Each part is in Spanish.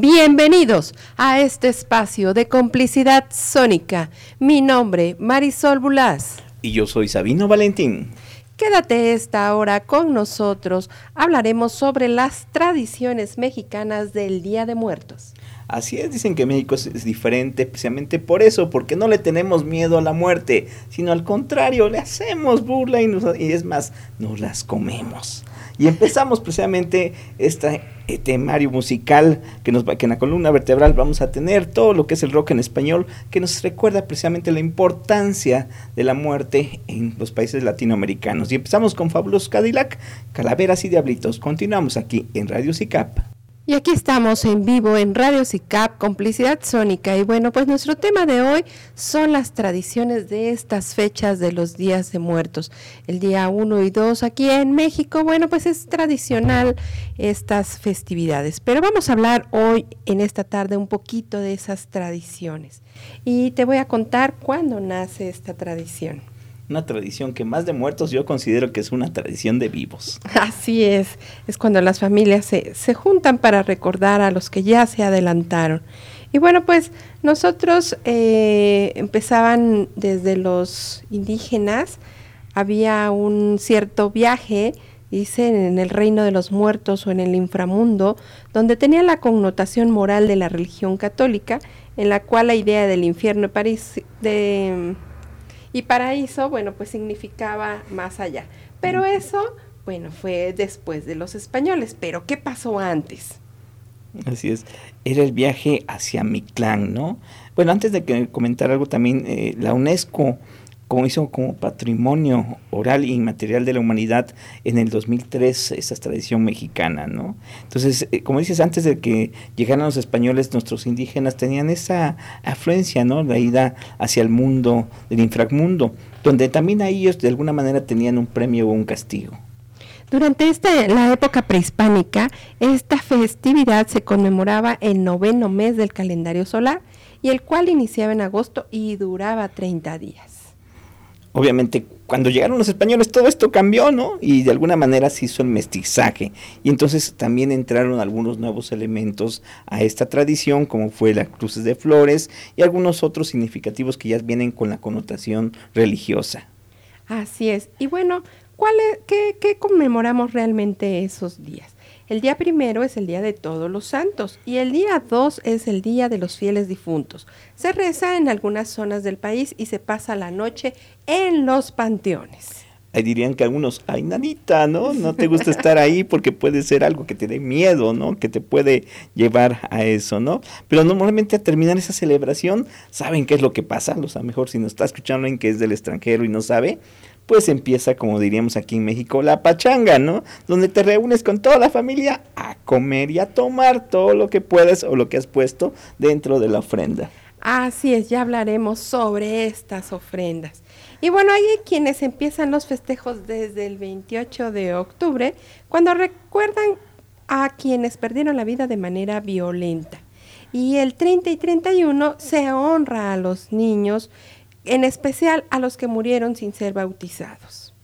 Bienvenidos a este espacio de complicidad sónica. Mi nombre, Marisol Bulás. Y yo soy Sabino Valentín. Quédate esta hora con nosotros. Hablaremos sobre las tradiciones mexicanas del Día de Muertos. Así es, dicen que México es, diferente precisamente por eso, porque no le tenemos miedo a la muerte, sino al contrario, le hacemos burla y, y es más, nos las comemos. Y empezamos precisamente este temario musical que, nos, que en la columna vertebral vamos a tener todo lo que es el rock en español, que nos recuerda precisamente la importancia de la muerte en los países latinoamericanos. Y empezamos con Fabuloso Cadillac, Calaveras y Diablitos. Continuamos aquí en Radio SICAP. Y aquí estamos en vivo en Radio SICAP, Complicidad Sónica. Y bueno, pues nuestro tema de hoy son las tradiciones de estas fechas de los días de muertos. El día 1 y 2 aquí en México, bueno, pues es tradicional estas festividades. Pero vamos a hablar hoy, en esta tarde, un poquito de esas tradiciones. Y te voy a contar cuándo nace esta tradición una tradición que más de muertos yo considero que es una tradición de vivos. Así es, es cuando las familias se, se juntan para recordar a los que ya se adelantaron. Y bueno, pues nosotros eh, empezaban desde los indígenas, había un cierto viaje, dicen, en el reino de los muertos o en el inframundo, donde tenía la connotación moral de la religión católica, en la cual la idea del infierno París, de y paraíso, bueno, pues significaba más allá. Pero eso, bueno, fue después de los españoles. Pero ¿qué pasó antes? Así es, era el viaje hacia Mictlán, ¿no? Bueno, antes de que comentar algo también, eh, la UNESCO como hizo como patrimonio oral e inmaterial de la humanidad en el 2003 esa tradición mexicana, ¿no? Entonces, eh, como dices, antes de que llegaran los españoles, nuestros indígenas tenían esa afluencia, ¿no? La ida hacia el mundo del inframundo, donde también a ellos de alguna manera tenían un premio o un castigo. Durante esta, la época prehispánica, esta festividad se conmemoraba el noveno mes del calendario solar y el cual iniciaba en agosto y duraba 30 días obviamente cuando llegaron los españoles todo esto cambió, ¿no? Y de alguna manera se hizo el mestizaje. Y entonces también entraron algunos nuevos elementos a esta tradición, como fue las cruces de flores y algunos otros significativos que ya vienen con la connotación religiosa. Así es. Y bueno, ¿cuál qué, ¿qué conmemoramos realmente esos días? El día primero es el día de todos los santos y el día dos es el día de los fieles difuntos. Se reza en algunas zonas del país y se pasa la noche en los panteones. Ahí dirían que algunos, ay, nanita, ¿no? No te gusta estar ahí porque puede ser algo que te dé miedo, ¿no? Que te puede llevar a eso, ¿no? Pero normalmente a terminar esa celebración, ¿saben qué es lo que pasa? O sea, mejor si nos está escuchando en que es del extranjero y no sabe, pues empieza, como diríamos aquí en México, la pachanga, ¿no? Donde te reúnes con toda la familia a comer y a tomar todo lo que puedes o lo que has puesto dentro de la ofrenda. Así es, ya hablaremos sobre estas ofrendas. Y bueno, hay quienes empiezan los festejos desde el 28 de octubre, cuando recuerdan a quienes perdieron la vida de manera violenta. Y el 30 y 31 se honra a los niños en especial a los que murieron sin ser bautizados.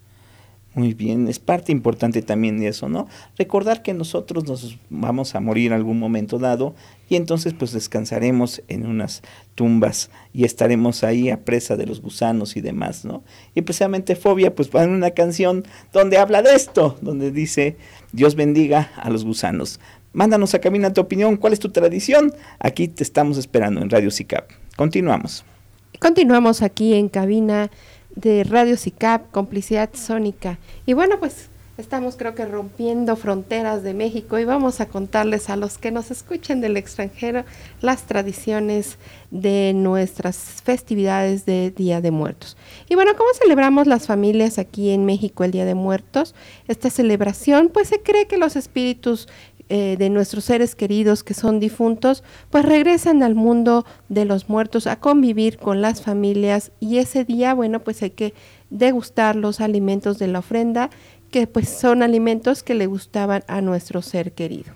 Muy bien, es parte importante también de eso, ¿no? Recordar que nosotros nos vamos a morir algún momento dado y entonces pues descansaremos en unas tumbas y estaremos ahí a presa de los gusanos y demás, ¿no? Y precisamente Fobia pues pone una canción donde habla de esto, donde dice Dios bendiga a los gusanos. Mándanos a Camina tu opinión, ¿cuál es tu tradición? Aquí te estamos esperando en Radio SICAP. Continuamos. Continuamos aquí en cabina de Radio SICAP, Complicidad Sónica. Y bueno, pues estamos creo que rompiendo fronteras de México y vamos a contarles a los que nos escuchen del extranjero las tradiciones de nuestras festividades de Día de Muertos. Y bueno, ¿cómo celebramos las familias aquí en México el Día de Muertos? Esta celebración, pues se cree que los espíritus eh, de nuestros seres queridos que son difuntos, pues regresan al mundo de los muertos a convivir con las familias y ese día, bueno, pues hay que degustar los alimentos de la ofrenda, que pues son alimentos que le gustaban a nuestro ser querido.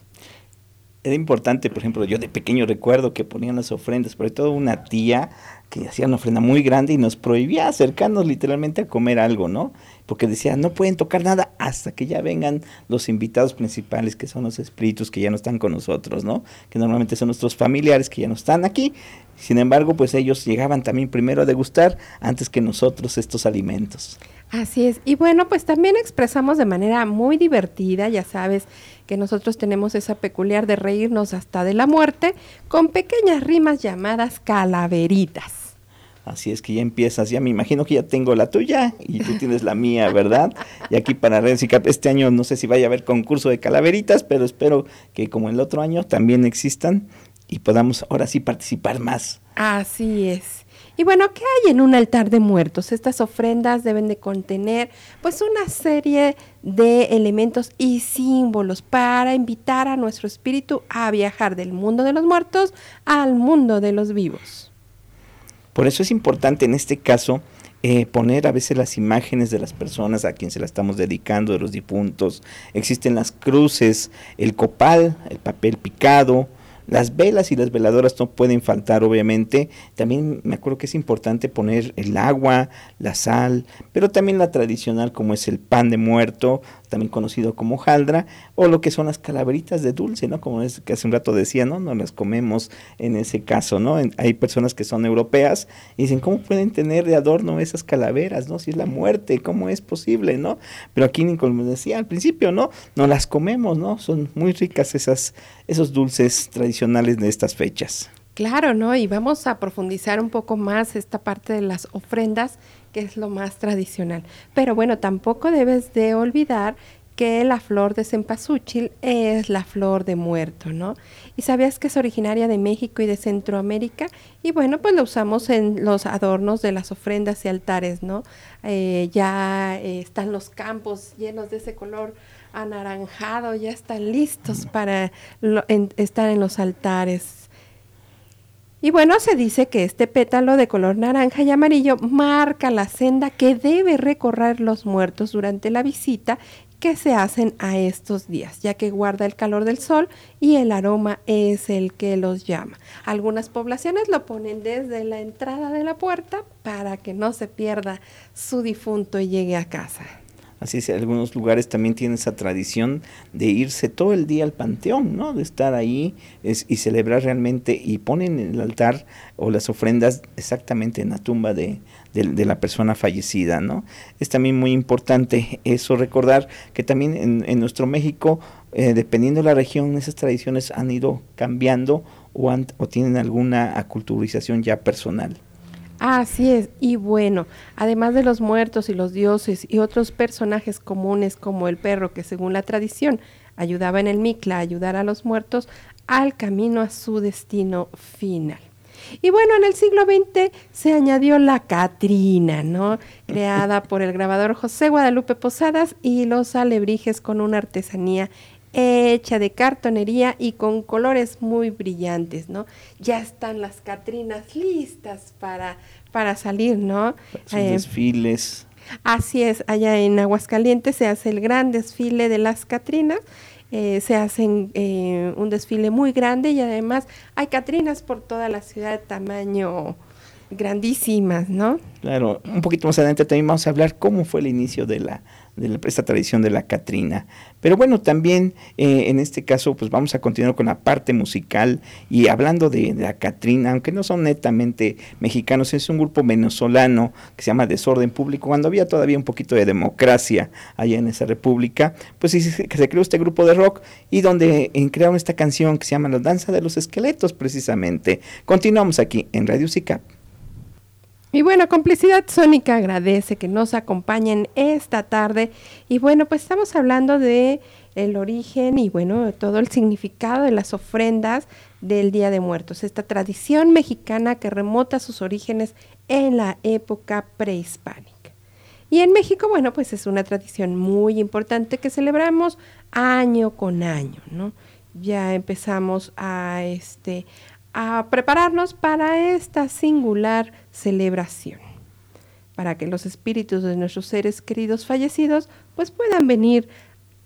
era importante, por ejemplo, yo de pequeño recuerdo que ponían las ofrendas, sobre todo una tía que hacía una ofrenda muy grande y nos prohibía acercarnos literalmente a comer algo, ¿no? Porque decía, no pueden tocar nada hasta que ya vengan los invitados principales, que son los espíritus que ya no están con nosotros, ¿no? Que normalmente son nuestros familiares que ya no están aquí. Sin embargo, pues ellos llegaban también primero a degustar antes que nosotros estos alimentos. Así es. Y bueno, pues también expresamos de manera muy divertida, ya sabes que nosotros tenemos esa peculiar de reírnos hasta de la muerte, con pequeñas rimas llamadas calaveritas. Así es que ya empiezas, ya me imagino que ya tengo la tuya y tú tienes la mía, ¿verdad? Y aquí para Red este año no sé si vaya a haber concurso de calaveritas, pero espero que como el otro año también existan y podamos ahora sí participar más. Así es. Y bueno, ¿qué hay en un altar de muertos? Estas ofrendas deben de contener pues una serie de elementos y símbolos para invitar a nuestro espíritu a viajar del mundo de los muertos al mundo de los vivos. Por eso es importante en este caso eh, poner a veces las imágenes de las personas a quien se las estamos dedicando, de los difuntos. Existen las cruces, el copal, el papel picado, las velas y las veladoras no pueden faltar, obviamente. También me acuerdo que es importante poner el agua, la sal, pero también la tradicional como es el pan de muerto, también conocido como jaldra, o lo que son las calaveritas de dulce, ¿no? Como es que hace un rato decía, ¿no? No las comemos en ese caso, ¿no? hay personas que son europeas y dicen, ¿cómo pueden tener de adorno esas calaveras, ¿no? Si es la muerte, ¿cómo es posible, ¿no? Pero aquí, como decía al principio, ¿no? No las comemos, ¿no? Son muy ricas esas, esos dulces tradicionales de estas fechas. Claro, ¿no? Y vamos a profundizar un poco más esta parte de las ofrendas que es lo más tradicional. Pero bueno, tampoco debes de olvidar que la flor de cempasúchil es la flor de muerto, ¿no? Y sabías que es originaria de México y de Centroamérica y bueno, pues lo usamos en los adornos de las ofrendas y altares, ¿no? Eh, ya eh, están los campos llenos de ese color anaranjado, ya están listos para estar en los altares y bueno, se dice que este pétalo de color naranja y amarillo marca la senda que debe recorrer los muertos durante la visita que se hacen a estos días, ya que guarda el calor del sol y el aroma es el que los llama. Algunas poblaciones lo ponen desde la entrada de la puerta para que no se pierda su difunto y llegue a casa. Así es, algunos lugares también tienen esa tradición de irse todo el día al panteón, ¿no? De estar ahí y celebrar realmente y ponen el altar o las ofrendas exactamente en la tumba de, la persona fallecida, ¿no? Es también muy importante eso, recordar que también en, nuestro México, eh, dependiendo de la región, esas tradiciones han ido cambiando o, o tienen alguna aculturización ya personal. Así es, y bueno, además de los muertos y los dioses y otros personajes comunes como el perro que según la tradición ayudaba en el Mictla a ayudar a los muertos al camino a su destino final. Y bueno, en el siglo XX se añadió la Catrina, ¿no? Creada por el grabador José Guadalupe Posadas y los alebrijes con una artesanía hecha de cartonería y con colores muy brillantes, ¿no? Ya están las Catrinas listas para, para salir, ¿no? Sus eh, desfiles. Así es, allá en Aguascalientes se hace el gran desfile de las Catrinas. Eh, se hace eh, un desfile muy grande y además hay Catrinas por toda la ciudad de tamaño grandísimas, ¿no? Claro, un poquito más adelante también vamos a hablar cómo fue el inicio de la de esta tradición de la Catrina. Pero bueno, también eh, en este caso, pues vamos a continuar con la parte musical y hablando de, la Catrina, aunque no son netamente mexicanos, es un grupo venezolano que se llama Desorden Público, cuando había todavía un poquito de democracia allá en esa república, pues se, creó este grupo de rock y donde eh, crearon esta canción que se llama La Danza de los Esqueletos, precisamente. Continuamos aquí en Radio SICAP. Y bueno, Complicidad Sónica agradece que nos acompañen esta tarde. Y bueno, pues estamos hablando de el origen y bueno, todo el significado de las ofrendas del Día de Muertos, esta tradición mexicana que remota sus orígenes en la época prehispánica. Y en México, bueno, pues es una tradición muy importante que celebramos año con año, ¿no? Ya empezamos a este a prepararnos para esta singular celebración, para que los espíritus de nuestros seres queridos fallecidos pues puedan venir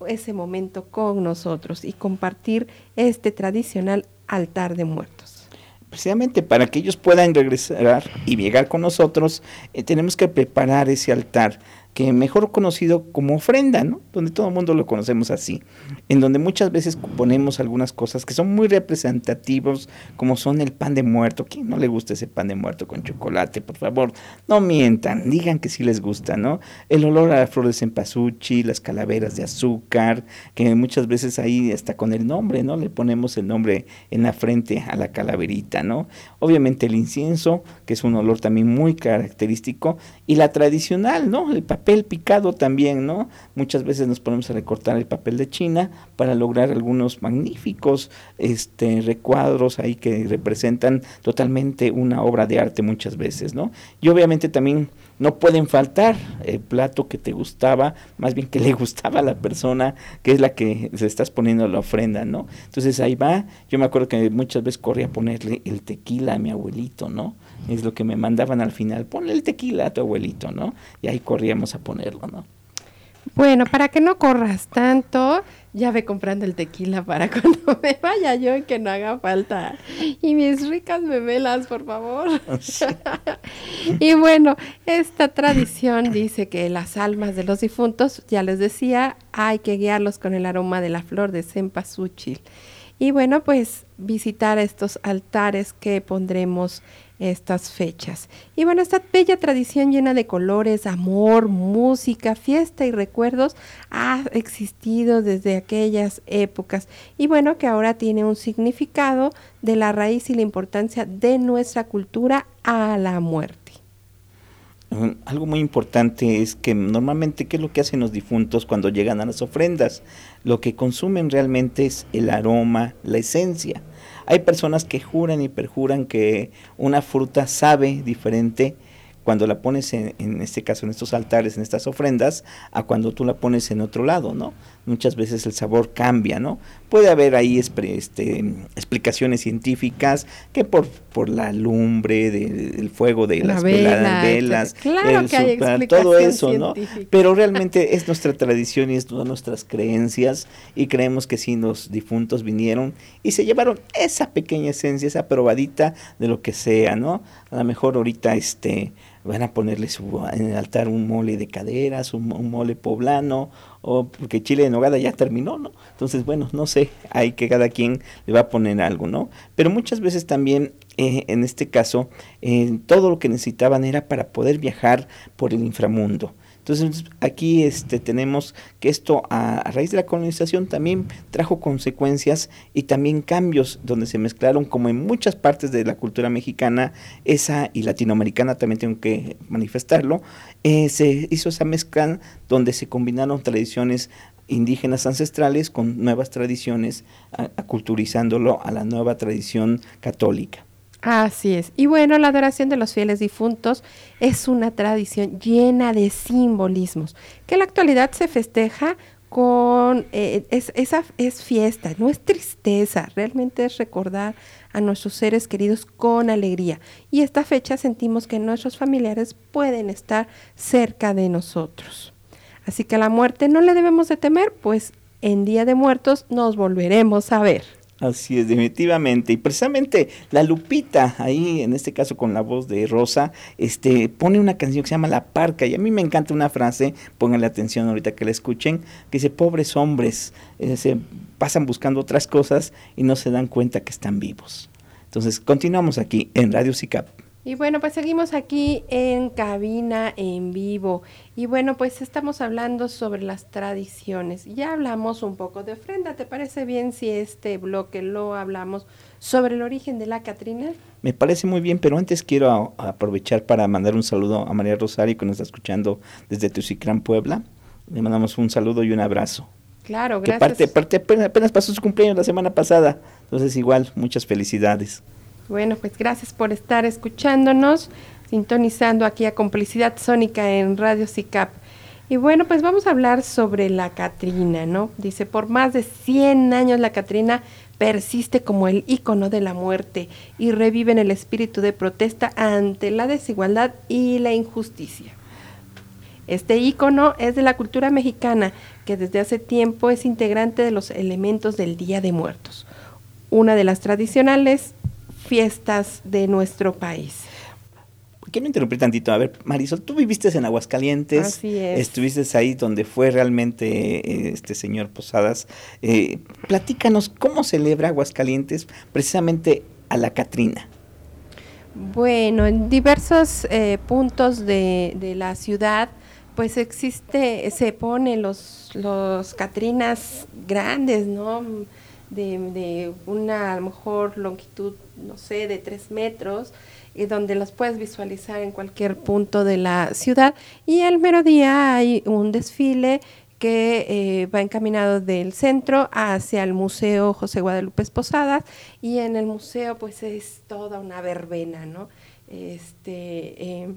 ese momento con nosotros y compartir este tradicional altar de muertos. Precisamente para que ellos puedan regresar y llegar con nosotros, eh, tenemos que preparar ese altar que mejor conocido como ofrenda, ¿no? Donde todo el mundo lo conocemos así, en donde muchas veces ponemos algunas cosas que son muy representativos, como son el pan de muerto. ¿Quién no le gusta ese pan de muerto con chocolate? Por favor, no mientan, digan que sí les gusta, ¿no? El olor a las flores de cempasúchil, las calaveras de azúcar, que muchas veces ahí está con el nombre, ¿no? Le ponemos el nombre en la frente a la calaverita, ¿no? Obviamente el incienso, que es un olor también muy característico, y la tradicional, ¿no? El picado también, ¿no? Muchas veces nos ponemos a recortar el papel de China para lograr algunos magníficos este, recuadros ahí que representan totalmente una obra de arte muchas veces, ¿no? Y obviamente también no pueden faltar el plato que te gustaba, más bien que le gustaba a la persona, que es la que se estás poniendo la ofrenda, ¿no? Entonces ahí va, yo me acuerdo que muchas veces corría a ponerle el tequila a mi abuelito, ¿no? Es lo que me mandaban al final, ponle el tequila a tu abuelito, ¿no? Y ahí corríamos a ponerlo, ¿no? Bueno, para que no corras tanto, ya ve comprando el tequila para cuando me vaya yo y que no haga falta. Y mis ricas memelas, por favor. y bueno, esta tradición dice que las almas de los difuntos, ya les decía, hay que guiarlos con el aroma de la flor de cempasúchil. Y bueno, pues visitar estos altares que pondremos estas fechas. Y bueno, esta bella tradición llena de colores, amor, música, fiesta y recuerdos ha existido desde aquellas épocas y bueno, que ahora tiene un significado de la raíz y la importancia de nuestra cultura a la muerte. Algo muy importante es que normalmente, ¿qué es lo que hacen los difuntos cuando llegan a las ofrendas? Lo que consumen realmente es el aroma, la esencia hay personas que juran y perjuran que una fruta sabe diferente cuando la pones en, en, este caso en estos altares, en estas ofrendas, a cuando tú la pones en otro lado, ¿no? Muchas veces el sabor cambia, ¿no? Puede haber ahí este, explicaciones científicas que por, por la lumbre del fuego de las velas, claro que todo eso, ¿no? Pero realmente es nuestra tradición y es todas nuestras creencias y creemos que si los difuntos vinieron y se llevaron esa pequeña esencia, esa probadita de lo que sea, ¿no? A lo mejor ahorita este van a ponerle en el altar un mole de caderas, un, mole poblano, o porque chile de nogada ya terminó, ¿no? Entonces, bueno, no sé, hay que cada quien le va a poner algo, ¿no? Pero muchas veces también, eh, en este caso, eh, todo lo que necesitaban era para poder viajar por el inframundo. Entonces aquí este, tenemos que esto a, raíz de la colonización también trajo consecuencias y también cambios donde se mezclaron como en muchas partes de la cultura mexicana, esa y latinoamericana también tengo que manifestarlo, eh, se hizo esa mezcla donde se combinaron tradiciones indígenas ancestrales con nuevas tradiciones, aculturizándolo a la nueva tradición católica. Así es. Y bueno, la adoración de los fieles difuntos es una tradición llena de simbolismos, que en la actualidad se festeja con, eh, es, esa es fiesta, no es tristeza, realmente es recordar a nuestros seres queridos con alegría. Y esta fecha sentimos que nuestros familiares pueden estar cerca de nosotros. Así que a la muerte no le debemos de temer, pues en Día de Muertos nos volveremos a ver. Así es, definitivamente. Y precisamente la Lupita, ahí en este caso con la voz de Rosa, este, pone una canción que se llama La Parca. Y a mí me encanta una frase, pónganle atención ahorita que la escuchen, que dice, pobres hombres, se pasan buscando otras cosas y no se dan cuenta que están vivos. Entonces, continuamos aquí en Radio SICAP. Y bueno, pues seguimos aquí en cabina en vivo. Y bueno, pues estamos hablando sobre las tradiciones. Ya hablamos un poco de ofrenda. ¿Te parece bien si este bloque lo hablamos sobre el origen de la Catrina? Me parece muy bien, pero antes quiero aprovechar para mandar un saludo a María Rosario que nos está escuchando desde Tucicrán, Puebla. Le mandamos un saludo y un abrazo. Claro, gracias. Que parte, parte, apenas pasó su cumpleaños la semana pasada. Entonces igual, muchas felicidades. Bueno, pues gracias por estar escuchándonos, sintonizando aquí a Complicidad Sónica en Radio SICAP. Y bueno, pues vamos a hablar sobre la Catrina, ¿no? Dice, por más de 100 años la Catrina persiste como el icono de la muerte y revive en el espíritu de protesta ante la desigualdad y la injusticia. Este icono es de la cultura mexicana que desde hace tiempo es integrante de los elementos del Día de Muertos, una de las tradicionales fiestas de nuestro país. Quiero interrumpir tantito. A ver, Marisol, tú viviste en Aguascalientes. Así es. Estuviste ahí donde fue realmente este señor Posadas. Eh, platícanos cómo celebra Aguascalientes precisamente a la Catrina. Bueno, en diversos eh, puntos de, de, la ciudad, pues existe, se ponen los, los Catrinas grandes, ¿no? De, una a lo mejor longitud, no sé, de tres metros, y donde los puedes visualizar en cualquier punto de la ciudad. Y el mero día hay un desfile que eh, va encaminado del centro hacia el Museo José Guadalupe Posadas y en el museo pues es toda una verbena, ¿no? Este, eh,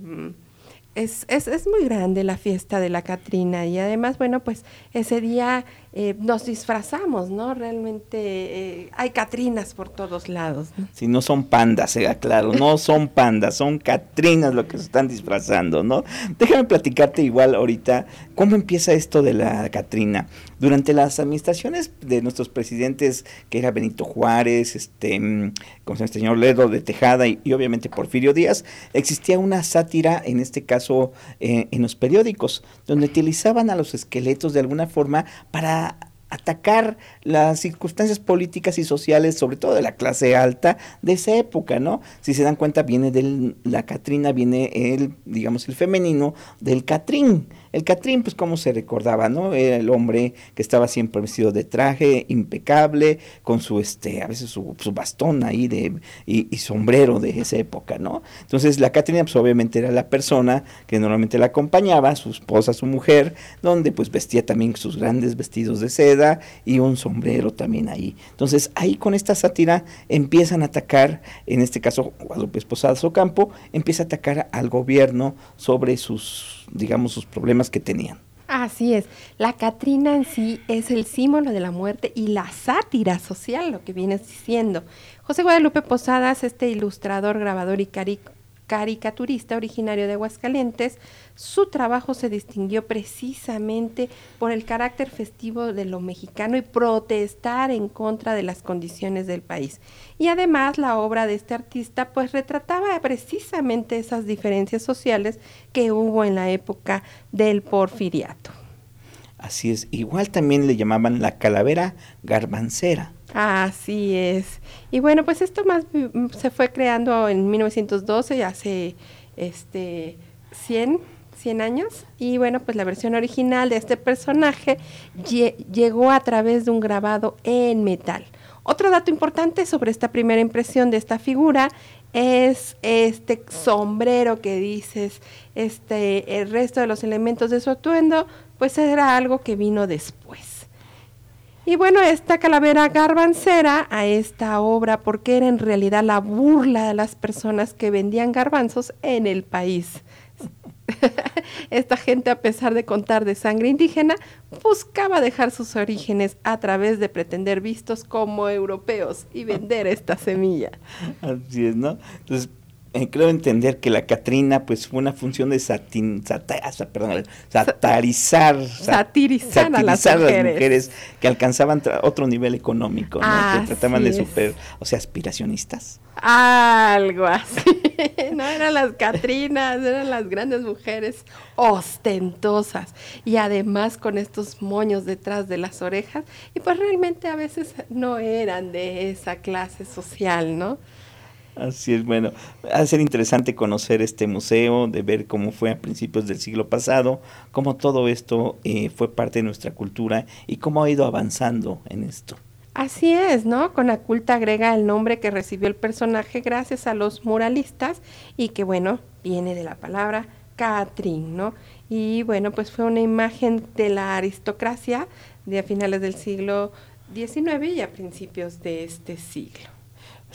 es, es, es, muy grande la fiesta de la Catrina y además, bueno, pues ese día eh, nos disfrazamos, ¿no? Realmente eh, hay Catrinas por todos lados. ¿no? Sí, no son pandas, eh, claro, no son pandas, son Catrinas lo que se están disfrazando, ¿no? Déjame platicarte igual ahorita cómo empieza esto de la Catrina. Durante las administraciones de nuestros presidentes, que era Benito Juárez, este, mm, como se el señor Ledo de Tejada y, y, obviamente Porfirio Díaz, existía una sátira, en este caso eh, en los periódicos, donde utilizaban a los esqueletos de alguna forma para atacar las circunstancias políticas y sociales, sobre todo de la clase alta de esa época, ¿no? Si se dan cuenta, viene de la Catrina, viene el, digamos, el femenino del Catrín. El Catrín, pues como se recordaba, ¿no? Era el hombre que estaba siempre vestido de traje, impecable, con su, este, a veces su, su bastón ahí de, y, y, sombrero de esa época, ¿no? Entonces la Catrina, pues obviamente era la persona que normalmente la acompañaba, su esposa, su mujer, donde pues vestía también sus grandes vestidos de seda y un sombrero también ahí. Entonces ahí con esta sátira empiezan a atacar, en este caso Guadalupe Posadas Ocampo, empieza a atacar al gobierno sobre sus, digamos, sus problemas que tenían. Así es, la Catrina en sí es el símbolo de la muerte y la sátira social, lo que vienes diciendo. José Guadalupe Posadas, este ilustrador, grabador y cari caricaturista originario de Aguascalientes, su trabajo se distinguió precisamente por el carácter festivo de lo mexicano y protestar en contra de las condiciones del país. Y además la obra de este artista pues retrataba precisamente esas diferencias sociales que hubo en la época del porfiriato. Así es, igual también le llamaban la calavera garbancera. Así es. Y bueno, pues esto más se fue creando en 1912, hace este 100, 100 años. Y bueno, pues la versión original de este personaje llegó a través de un grabado en metal. Otro dato importante sobre esta primera impresión de esta figura es este sombrero que dices, este, el resto de los elementos de su atuendo, pues era algo que vino después. Y bueno, esta calavera garbancera a esta obra porque era en realidad la burla de las personas que vendían garbanzos en el país. Esta gente, a pesar de contar de sangre indígena, buscaba dejar sus orígenes a través de pretender vistos como europeos y vender esta semilla. Así es, ¿no? Entonces, eh, creo entender que la Catrina pues fue una función de satin, sata, perdón, satarizar, satirizar, satirizar a, las, a mujeres. las mujeres que alcanzaban otro nivel económico, que trataban de es. super, o sea, aspiracionistas. Algo así. No eran las Catrinas, eran las grandes mujeres ostentosas y además con estos moños detrás de las orejas y pues realmente a veces no eran de esa clase social, ¿no? Así es, bueno, va a ser interesante conocer este museo, de ver cómo fue a principios del siglo pasado, cómo todo esto eh, fue parte de nuestra cultura y cómo ha ido avanzando en esto. Así es, ¿no? Conaculta agrega el nombre que recibió el personaje gracias a los muralistas y que, bueno, viene de la palabra Catrín, ¿no? Y bueno, pues fue una imagen de la aristocracia de a finales del siglo XIX y a principios de este siglo.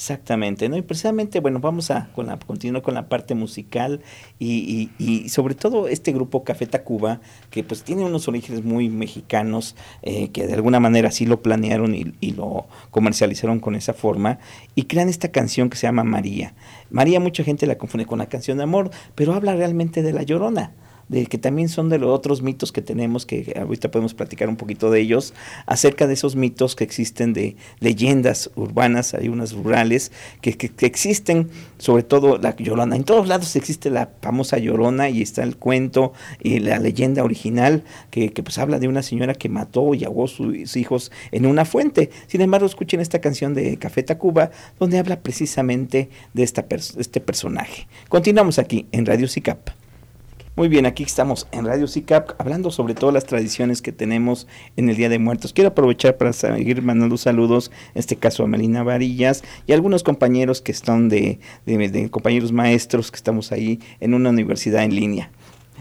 Exactamente, ¿no? Y precisamente, bueno, vamos a con la, continuar con la parte musical y, y, y, sobre todo este grupo Café Tacuba, que pues tiene unos orígenes muy mexicanos, eh, que de alguna manera sí lo planearon y, y, lo comercializaron con esa forma, y crean esta canción que se llama María. María mucha gente la confunde con la canción de amor, pero habla realmente de la llorona de que también son de los otros mitos que tenemos, que ahorita podemos platicar un poquito de ellos, acerca de esos mitos que existen de leyendas urbanas, hay unas rurales, que, que, existen, sobre todo la llorona. En todos lados existe la famosa llorona y está el cuento y la leyenda original que, que pues habla de una señora que mató y ahogó sus hijos en una fuente. Sin embargo, escuchen esta canción de Café Tacuba, donde habla precisamente de esta este personaje. Continuamos aquí en Radio SICAP. Muy bien, aquí estamos en Radio SICAP hablando sobre todas las tradiciones que tenemos en el Día de Muertos. Quiero aprovechar para seguir mandando saludos, en este caso a Melina Varillas y a algunos compañeros que están de, compañeros maestros que estamos ahí en una universidad en línea.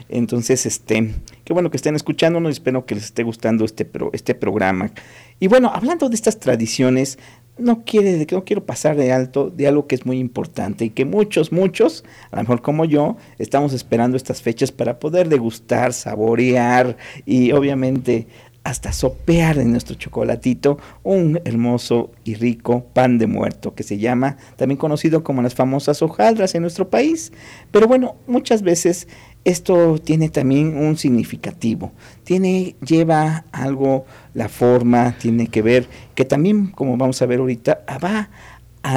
Entonces, este, qué bueno que estén escuchándonos y espero que les esté gustando este, este programa. Y bueno, hablando de estas tradiciones, no quiere, no quiero pasar de alto de algo que es muy importante y que muchos, muchos, a lo mejor como yo, estamos esperando estas fechas para poder degustar, saborear y obviamente hasta sopear en nuestro chocolatito un hermoso y rico pan de muerto que se llama también conocido como las famosas hojaldras en nuestro país. Pero bueno, muchas veces esto tiene también un significativo, tiene, lleva algo, la forma, tiene que ver, que también, como vamos a ver ahorita, va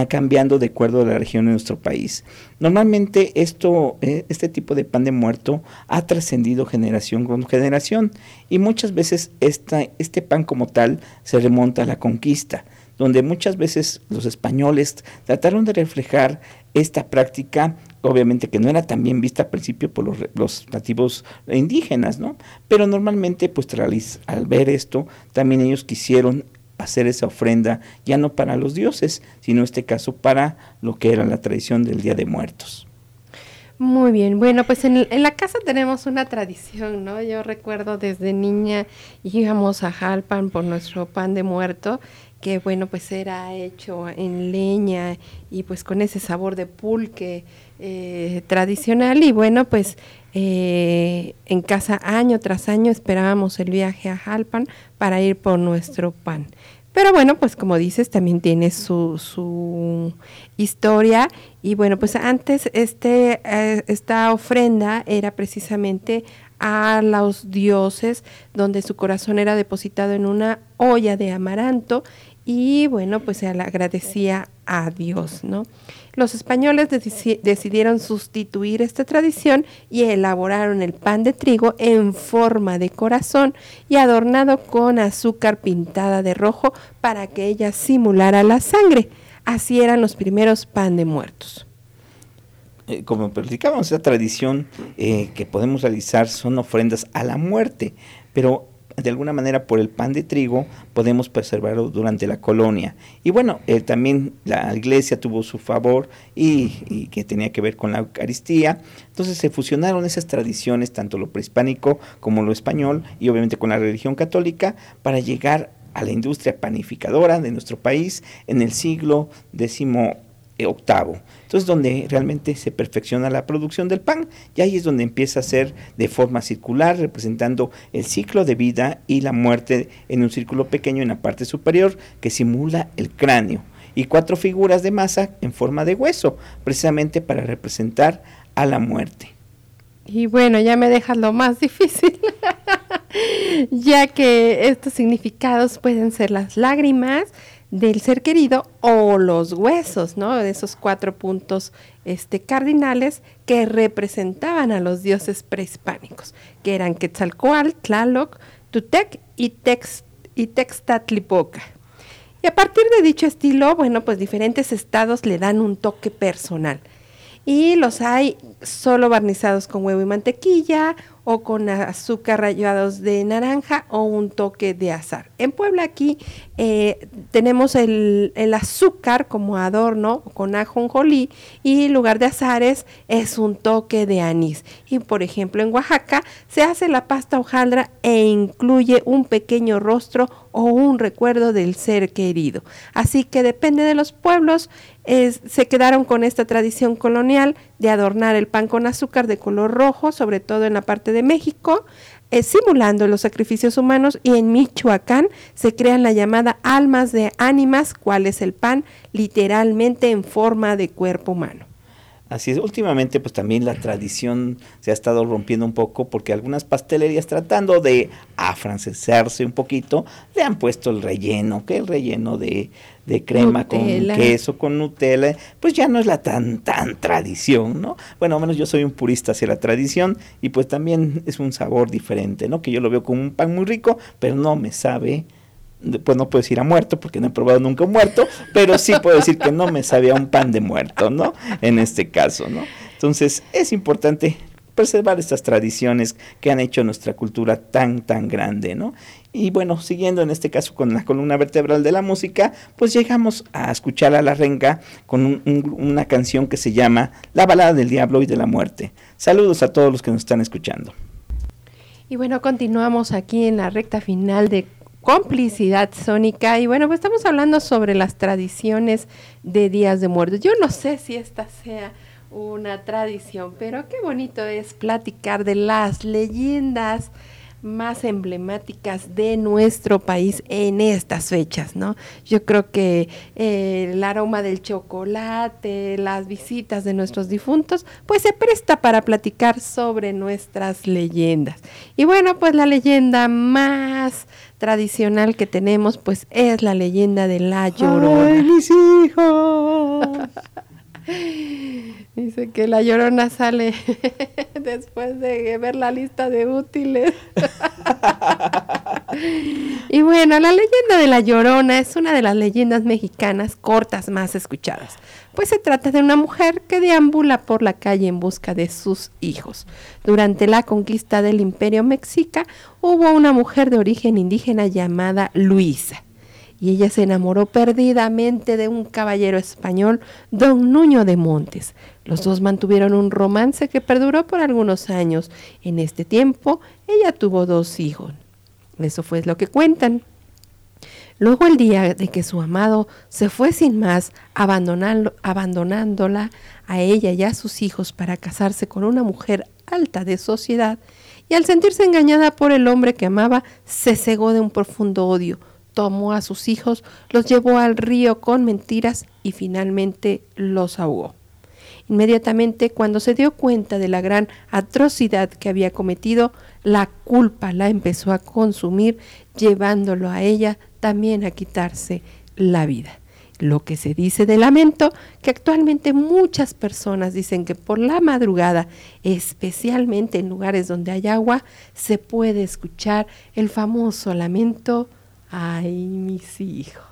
cambiando de acuerdo a la región de nuestro país. Normalmente esto, eh, este tipo de pan de muerto ha trascendido generación con generación y muchas veces esta, este pan como tal se remonta a la conquista, donde muchas veces los españoles trataron de reflejar esta práctica obviamente que no era tan bien vista al principio por los, nativos indígenas, ¿no? Pero normalmente, pues al ver esto, también ellos quisieron hacer esa ofrenda ya no para los dioses, sino en este caso para lo que era la tradición del Día de Muertos. Muy bien, bueno, pues en, la casa tenemos una tradición, ¿no? Yo recuerdo desde niña íbamos a Jalpan por nuestro pan de muerto que bueno, pues era hecho en leña y pues con ese sabor de pulque eh, tradicional y bueno, pues eh, en casa año tras año esperábamos el viaje a Jalpan para ir por nuestro pan. Pero bueno, pues como dices, también tiene su, su historia. Y bueno, pues antes este, eh, esta ofrenda era precisamente a los dioses, donde su corazón era depositado en una olla de amaranto y bueno, pues se agradecía a Dios, ¿no? Los españoles decidieron sustituir esta tradición y elaboraron el pan de trigo en forma de corazón y adornado con azúcar pintada de rojo para que ella simulara la sangre. Así eran los primeros pan de muertos. Eh, como platicábamos, esa tradición eh, que podemos realizar son ofrendas a la muerte, pero de alguna manera por el pan de trigo podemos preservarlo durante la colonia. Y bueno, también la iglesia tuvo su favor y, que tenía que ver con la Eucaristía. Entonces se fusionaron esas tradiciones, tanto lo prehispánico como lo español, y obviamente con la religión católica, para llegar a la industria panificadora de nuestro país en el siglo XVIII octavo. Entonces, donde realmente se perfecciona la producción del pan, y ahí es donde empieza a ser de forma circular, representando el ciclo de vida y la muerte en un círculo pequeño en la parte superior que simula el cráneo, y cuatro figuras de masa en forma de hueso, precisamente para representar a la muerte. Y bueno, ya me dejas lo más difícil, ya que estos significados pueden ser las lágrimas, del ser querido o los huesos, ¿no? De esos cuatro puntos este, cardinales que representaban a los dioses prehispánicos, que eran Quetzalcoatl, Tlaloc, Tutec y, Tex, y Textatlipoca. Y a partir de dicho estilo, bueno, pues diferentes estados le dan un toque personal. Y los hay solo barnizados con huevo y mantequilla o con azúcar rayados de naranja o un toque de azar. En Puebla aquí eh, tenemos el, azúcar como adorno con ajonjolí y en lugar de azares es un toque de anís. Y por ejemplo en Oaxaca se hace la pasta hojaldra e incluye un pequeño rostro o un recuerdo del ser querido. Así que depende de los pueblos, se quedaron con esta tradición colonial de adornar el pan con azúcar de color rojo, sobre todo en la parte de México, eh, simulando los sacrificios humanos y en Michoacán se crean la llamada almas de ánimas, cuál es el pan, literalmente en forma de cuerpo humano. Así es, últimamente pues también la tradición se ha estado rompiendo un poco porque algunas pastelerías tratando de afrancesarse un poquito le han puesto el relleno, que el relleno de, de crema con queso, con Nutella, pues ya no es la tan, tan tradición, ¿no? Bueno, al menos yo soy un purista hacia la tradición y pues también es un sabor diferente, ¿no? Que yo lo veo como un pan muy rico, pero no me sabe pues no puedo decir a muerto porque no he probado nunca un muerto, pero sí puedo decir que no me sabía un pan de muerto, ¿no? En este caso, ¿no? Entonces es importante preservar estas tradiciones que han hecho nuestra cultura tan, tan grande, ¿no? Y bueno, siguiendo en este caso con la columna vertebral de la música, pues llegamos a escuchar a la renga con una canción que se llama La balada del diablo y de la muerte. Saludos a todos los que nos están escuchando. Y bueno, continuamos aquí en la recta final de complicidad sónica. Y bueno, pues estamos hablando sobre las tradiciones de Días de Muertos. Yo no sé si esta sea una tradición, pero qué bonito es platicar de las leyendas más emblemáticas de nuestro país en estas fechas, ¿no? Yo creo que eh, el aroma del chocolate, las visitas de nuestros difuntos, pues se presta para platicar sobre nuestras leyendas. Y bueno, pues la leyenda más tradicional que tenemos, pues es la leyenda de la Llorona. ¡Ay, mis hijos! Dice que la llorona sale después de ver la lista de útiles. y bueno, la leyenda de la llorona es una de las leyendas mexicanas cortas más escuchadas, pues se trata de una mujer que deambula por la calle en busca de sus hijos. Durante la conquista del imperio mexica hubo una mujer de origen indígena llamada Luisa y ella se enamoró perdidamente de un caballero español, don Nuño de Montes. Los dos mantuvieron un romance que perduró por algunos años. En este tiempo, ella tuvo dos hijos. Eso fue lo que cuentan. Luego el día de que su amado se fue sin más, abandonándola a ella y a sus hijos para casarse con una mujer alta de sociedad, y al sentirse engañada por el hombre que amaba, se cegó de un profundo odio tomó a sus hijos, los llevó al río con mentiras y finalmente los ahogó. Inmediatamente cuando se dio cuenta de la gran atrocidad que había cometido, la culpa la empezó a consumir, llevándolo a ella también a quitarse la vida. Lo que se dice de lamento, que actualmente muchas personas dicen que por la madrugada, especialmente en lugares donde hay agua, se puede escuchar el famoso lamento Ay, mis hijos.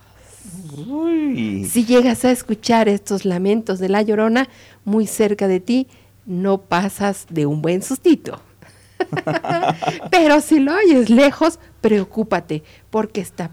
Si llegas a escuchar estos lamentos de la llorona muy cerca de ti, no pasas de un buen sustito. Pero si lo oyes lejos, preocúpate, porque esta,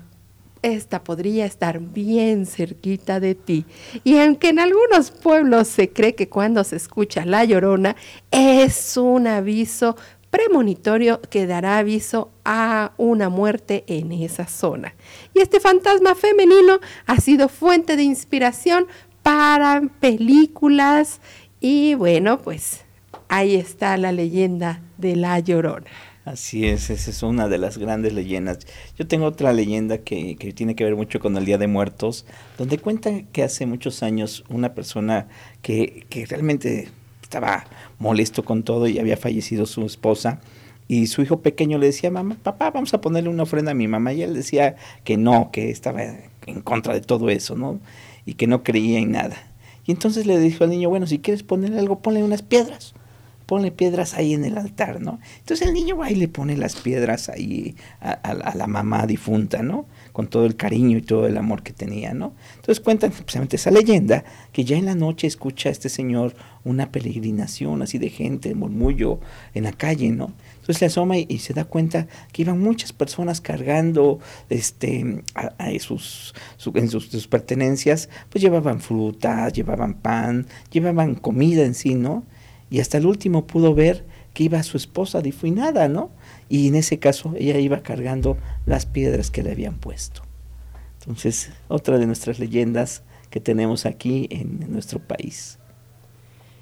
esta podría estar bien cerquita de ti. Y aunque en algunos pueblos se cree que cuando se escucha la llorona es un aviso premonitorio que dará aviso a una muerte en esa zona. Y este fantasma femenino ha sido fuente de inspiración para películas y bueno, pues ahí está la leyenda de la Llorona. Así es, esa es una de las grandes leyendas. Yo tengo otra leyenda que, que, tiene que ver mucho con el Día de Muertos, donde cuenta que hace muchos años una persona que, que realmente estaba molesto con todo y había fallecido su esposa. Y su hijo pequeño le decía, mamá, papá, vamos a ponerle una ofrenda a mi mamá. Y él decía que no, que estaba en contra de todo eso, ¿no? Y que no creía en nada. Y entonces le dijo al niño, bueno, si quieres ponerle algo, ponle unas piedras. Ponle piedras ahí en el altar, ¿no? Entonces el niño va y le pone las piedras ahí a, la mamá difunta, ¿no? con todo el cariño y todo el amor que tenía, ¿no? Entonces cuentan precisamente esa leyenda, que ya en la noche escucha a este señor una peregrinación así de gente, murmullo en la calle, ¿no? Entonces le asoma y, se da cuenta que iban muchas personas cargando este, sus, en sus, pertenencias, pues llevaban frutas, llevaban pan, llevaban comida en sí, ¿no? Y hasta el último pudo ver que iba su esposa difuinada, ¿no? y en ese caso ella iba cargando las piedras que le habían puesto. Entonces, otra de nuestras leyendas que tenemos aquí en, nuestro país.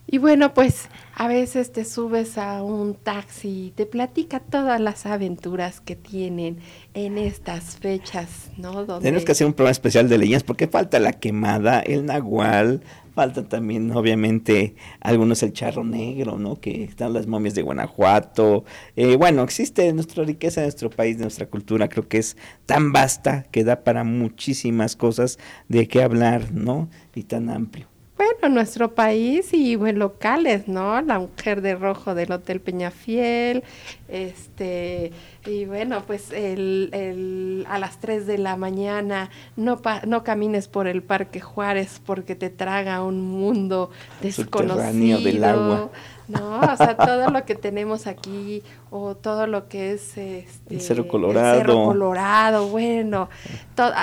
Y bueno, pues a veces te subes a un taxi y te platica todas las aventuras que tienen en estas fechas, ¿no? Tenemos que hacer un programa especial de leyendas porque falta la quemada, el nahual, falta también obviamente algunos el charro negro, ¿no? Que están las momias de Guanajuato. Eh, bueno, existe nuestra riqueza nuestro país, nuestra cultura, creo que es tan vasta que da para muchísimas cosas de qué hablar, ¿no? Y tan amplio. Bueno, nuestro país y bueno, locales, ¿no? La mujer de rojo del Hotel Peñafiel, este, y bueno, pues el, el, a las 3 de la mañana no, no camines por el Parque Juárez porque te traga un mundo desconocido. del agua. No, o sea, todo lo que tenemos aquí, o todo lo que es este, el Cerro Colorado. Cerro Colorado, bueno.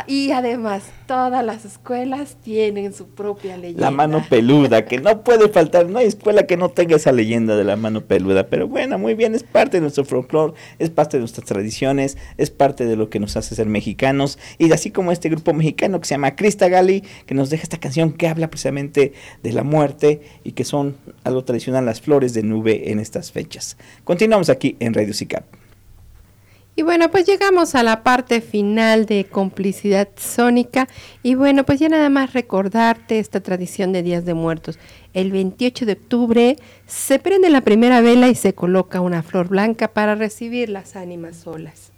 y además, todas las escuelas tienen su propia leyenda. La mano peluda, que no puede faltar, no hay escuela que no tenga esa leyenda de la mano peluda, pero bueno, muy bien, es parte de nuestro folclore, es parte de nuestras tradiciones, es parte de lo que nos hace ser mexicanos, y así como este grupo mexicano que se llama Crista Gali, que nos deja esta canción que habla precisamente de la muerte y que son algo tradicional las flores de nube en estas fechas. Continuamos aquí en Radio. Y bueno, pues llegamos a la parte final de complicidad sónica. Y bueno, pues ya nada más recordarte esta tradición de Días de Muertos. El 28 de octubre se prende la primera vela y se coloca una flor blanca para recibir las ánimas solas.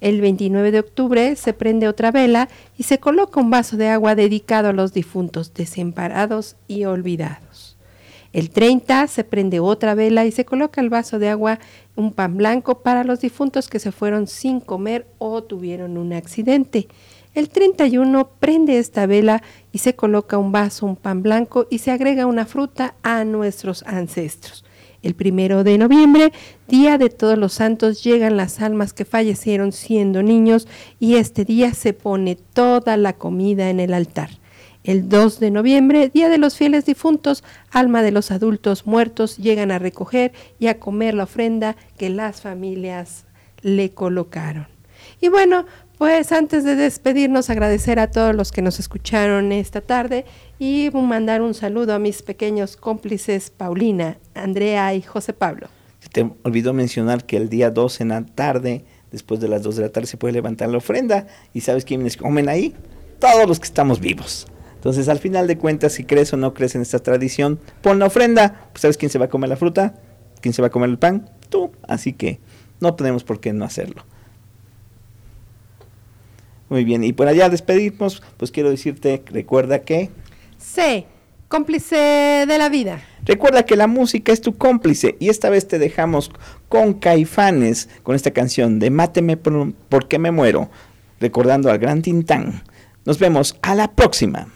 El 29 de octubre se prende otra vela y se coloca un vaso de agua dedicado a los difuntos desamparados y olvidados. El 30 se prende otra vela y se coloca el vaso de agua, un pan blanco para los difuntos que se fueron sin comer o tuvieron un accidente. El 31 prende esta vela y se coloca un vaso, un pan blanco y se agrega una fruta a nuestros ancestros. El primero de noviembre, Día de Todos los Santos, llegan las almas que fallecieron siendo niños y este día se pone toda la comida en el altar. El 2 de noviembre, Día de los Fieles Difuntos, alma de los adultos muertos llegan a recoger y a comer la ofrenda que las familias le colocaron. Y bueno, pues antes de despedirnos, agradecer a todos los que nos escucharon esta tarde y mandar un saludo a mis pequeños cómplices Paulina, Andrea y José Pablo. Te olvidó mencionar que el día 2 en la tarde, después de las 2 de la tarde, se puede levantar la ofrenda. ¿Y sabes quiénes comen ahí? Todos los que estamos vivos. Entonces, al final de cuentas, si crees o no crees en esta tradición, pon la ofrenda. Pues, ¿Sabes quién se va a comer la fruta? ¿Quién se va a comer el pan? Tú. Así que no tenemos por qué no hacerlo. Muy bien, y por allá despedimos, pues quiero decirte, recuerda que... Sé, cómplice de la vida. Recuerda que la música es tu cómplice y esta vez te dejamos con Caifanes, con esta canción de Máteme por, porque me muero, recordando al gran Tintán. Nos vemos a la próxima.